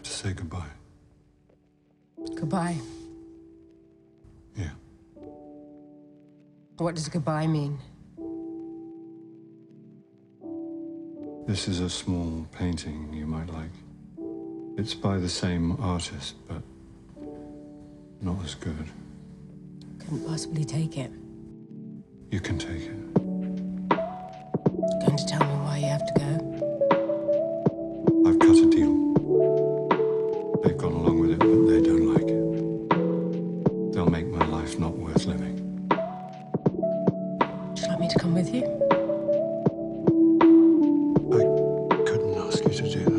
have to say goodbye. Goodbye? Yeah. What does goodbye mean? This is a small painting you might like. It's by the same artist, but not as good. Couldn't possibly take it. You can take it. Going to tell me why you have to go? of living. Would you want me to come with you? I couldn't ask you to do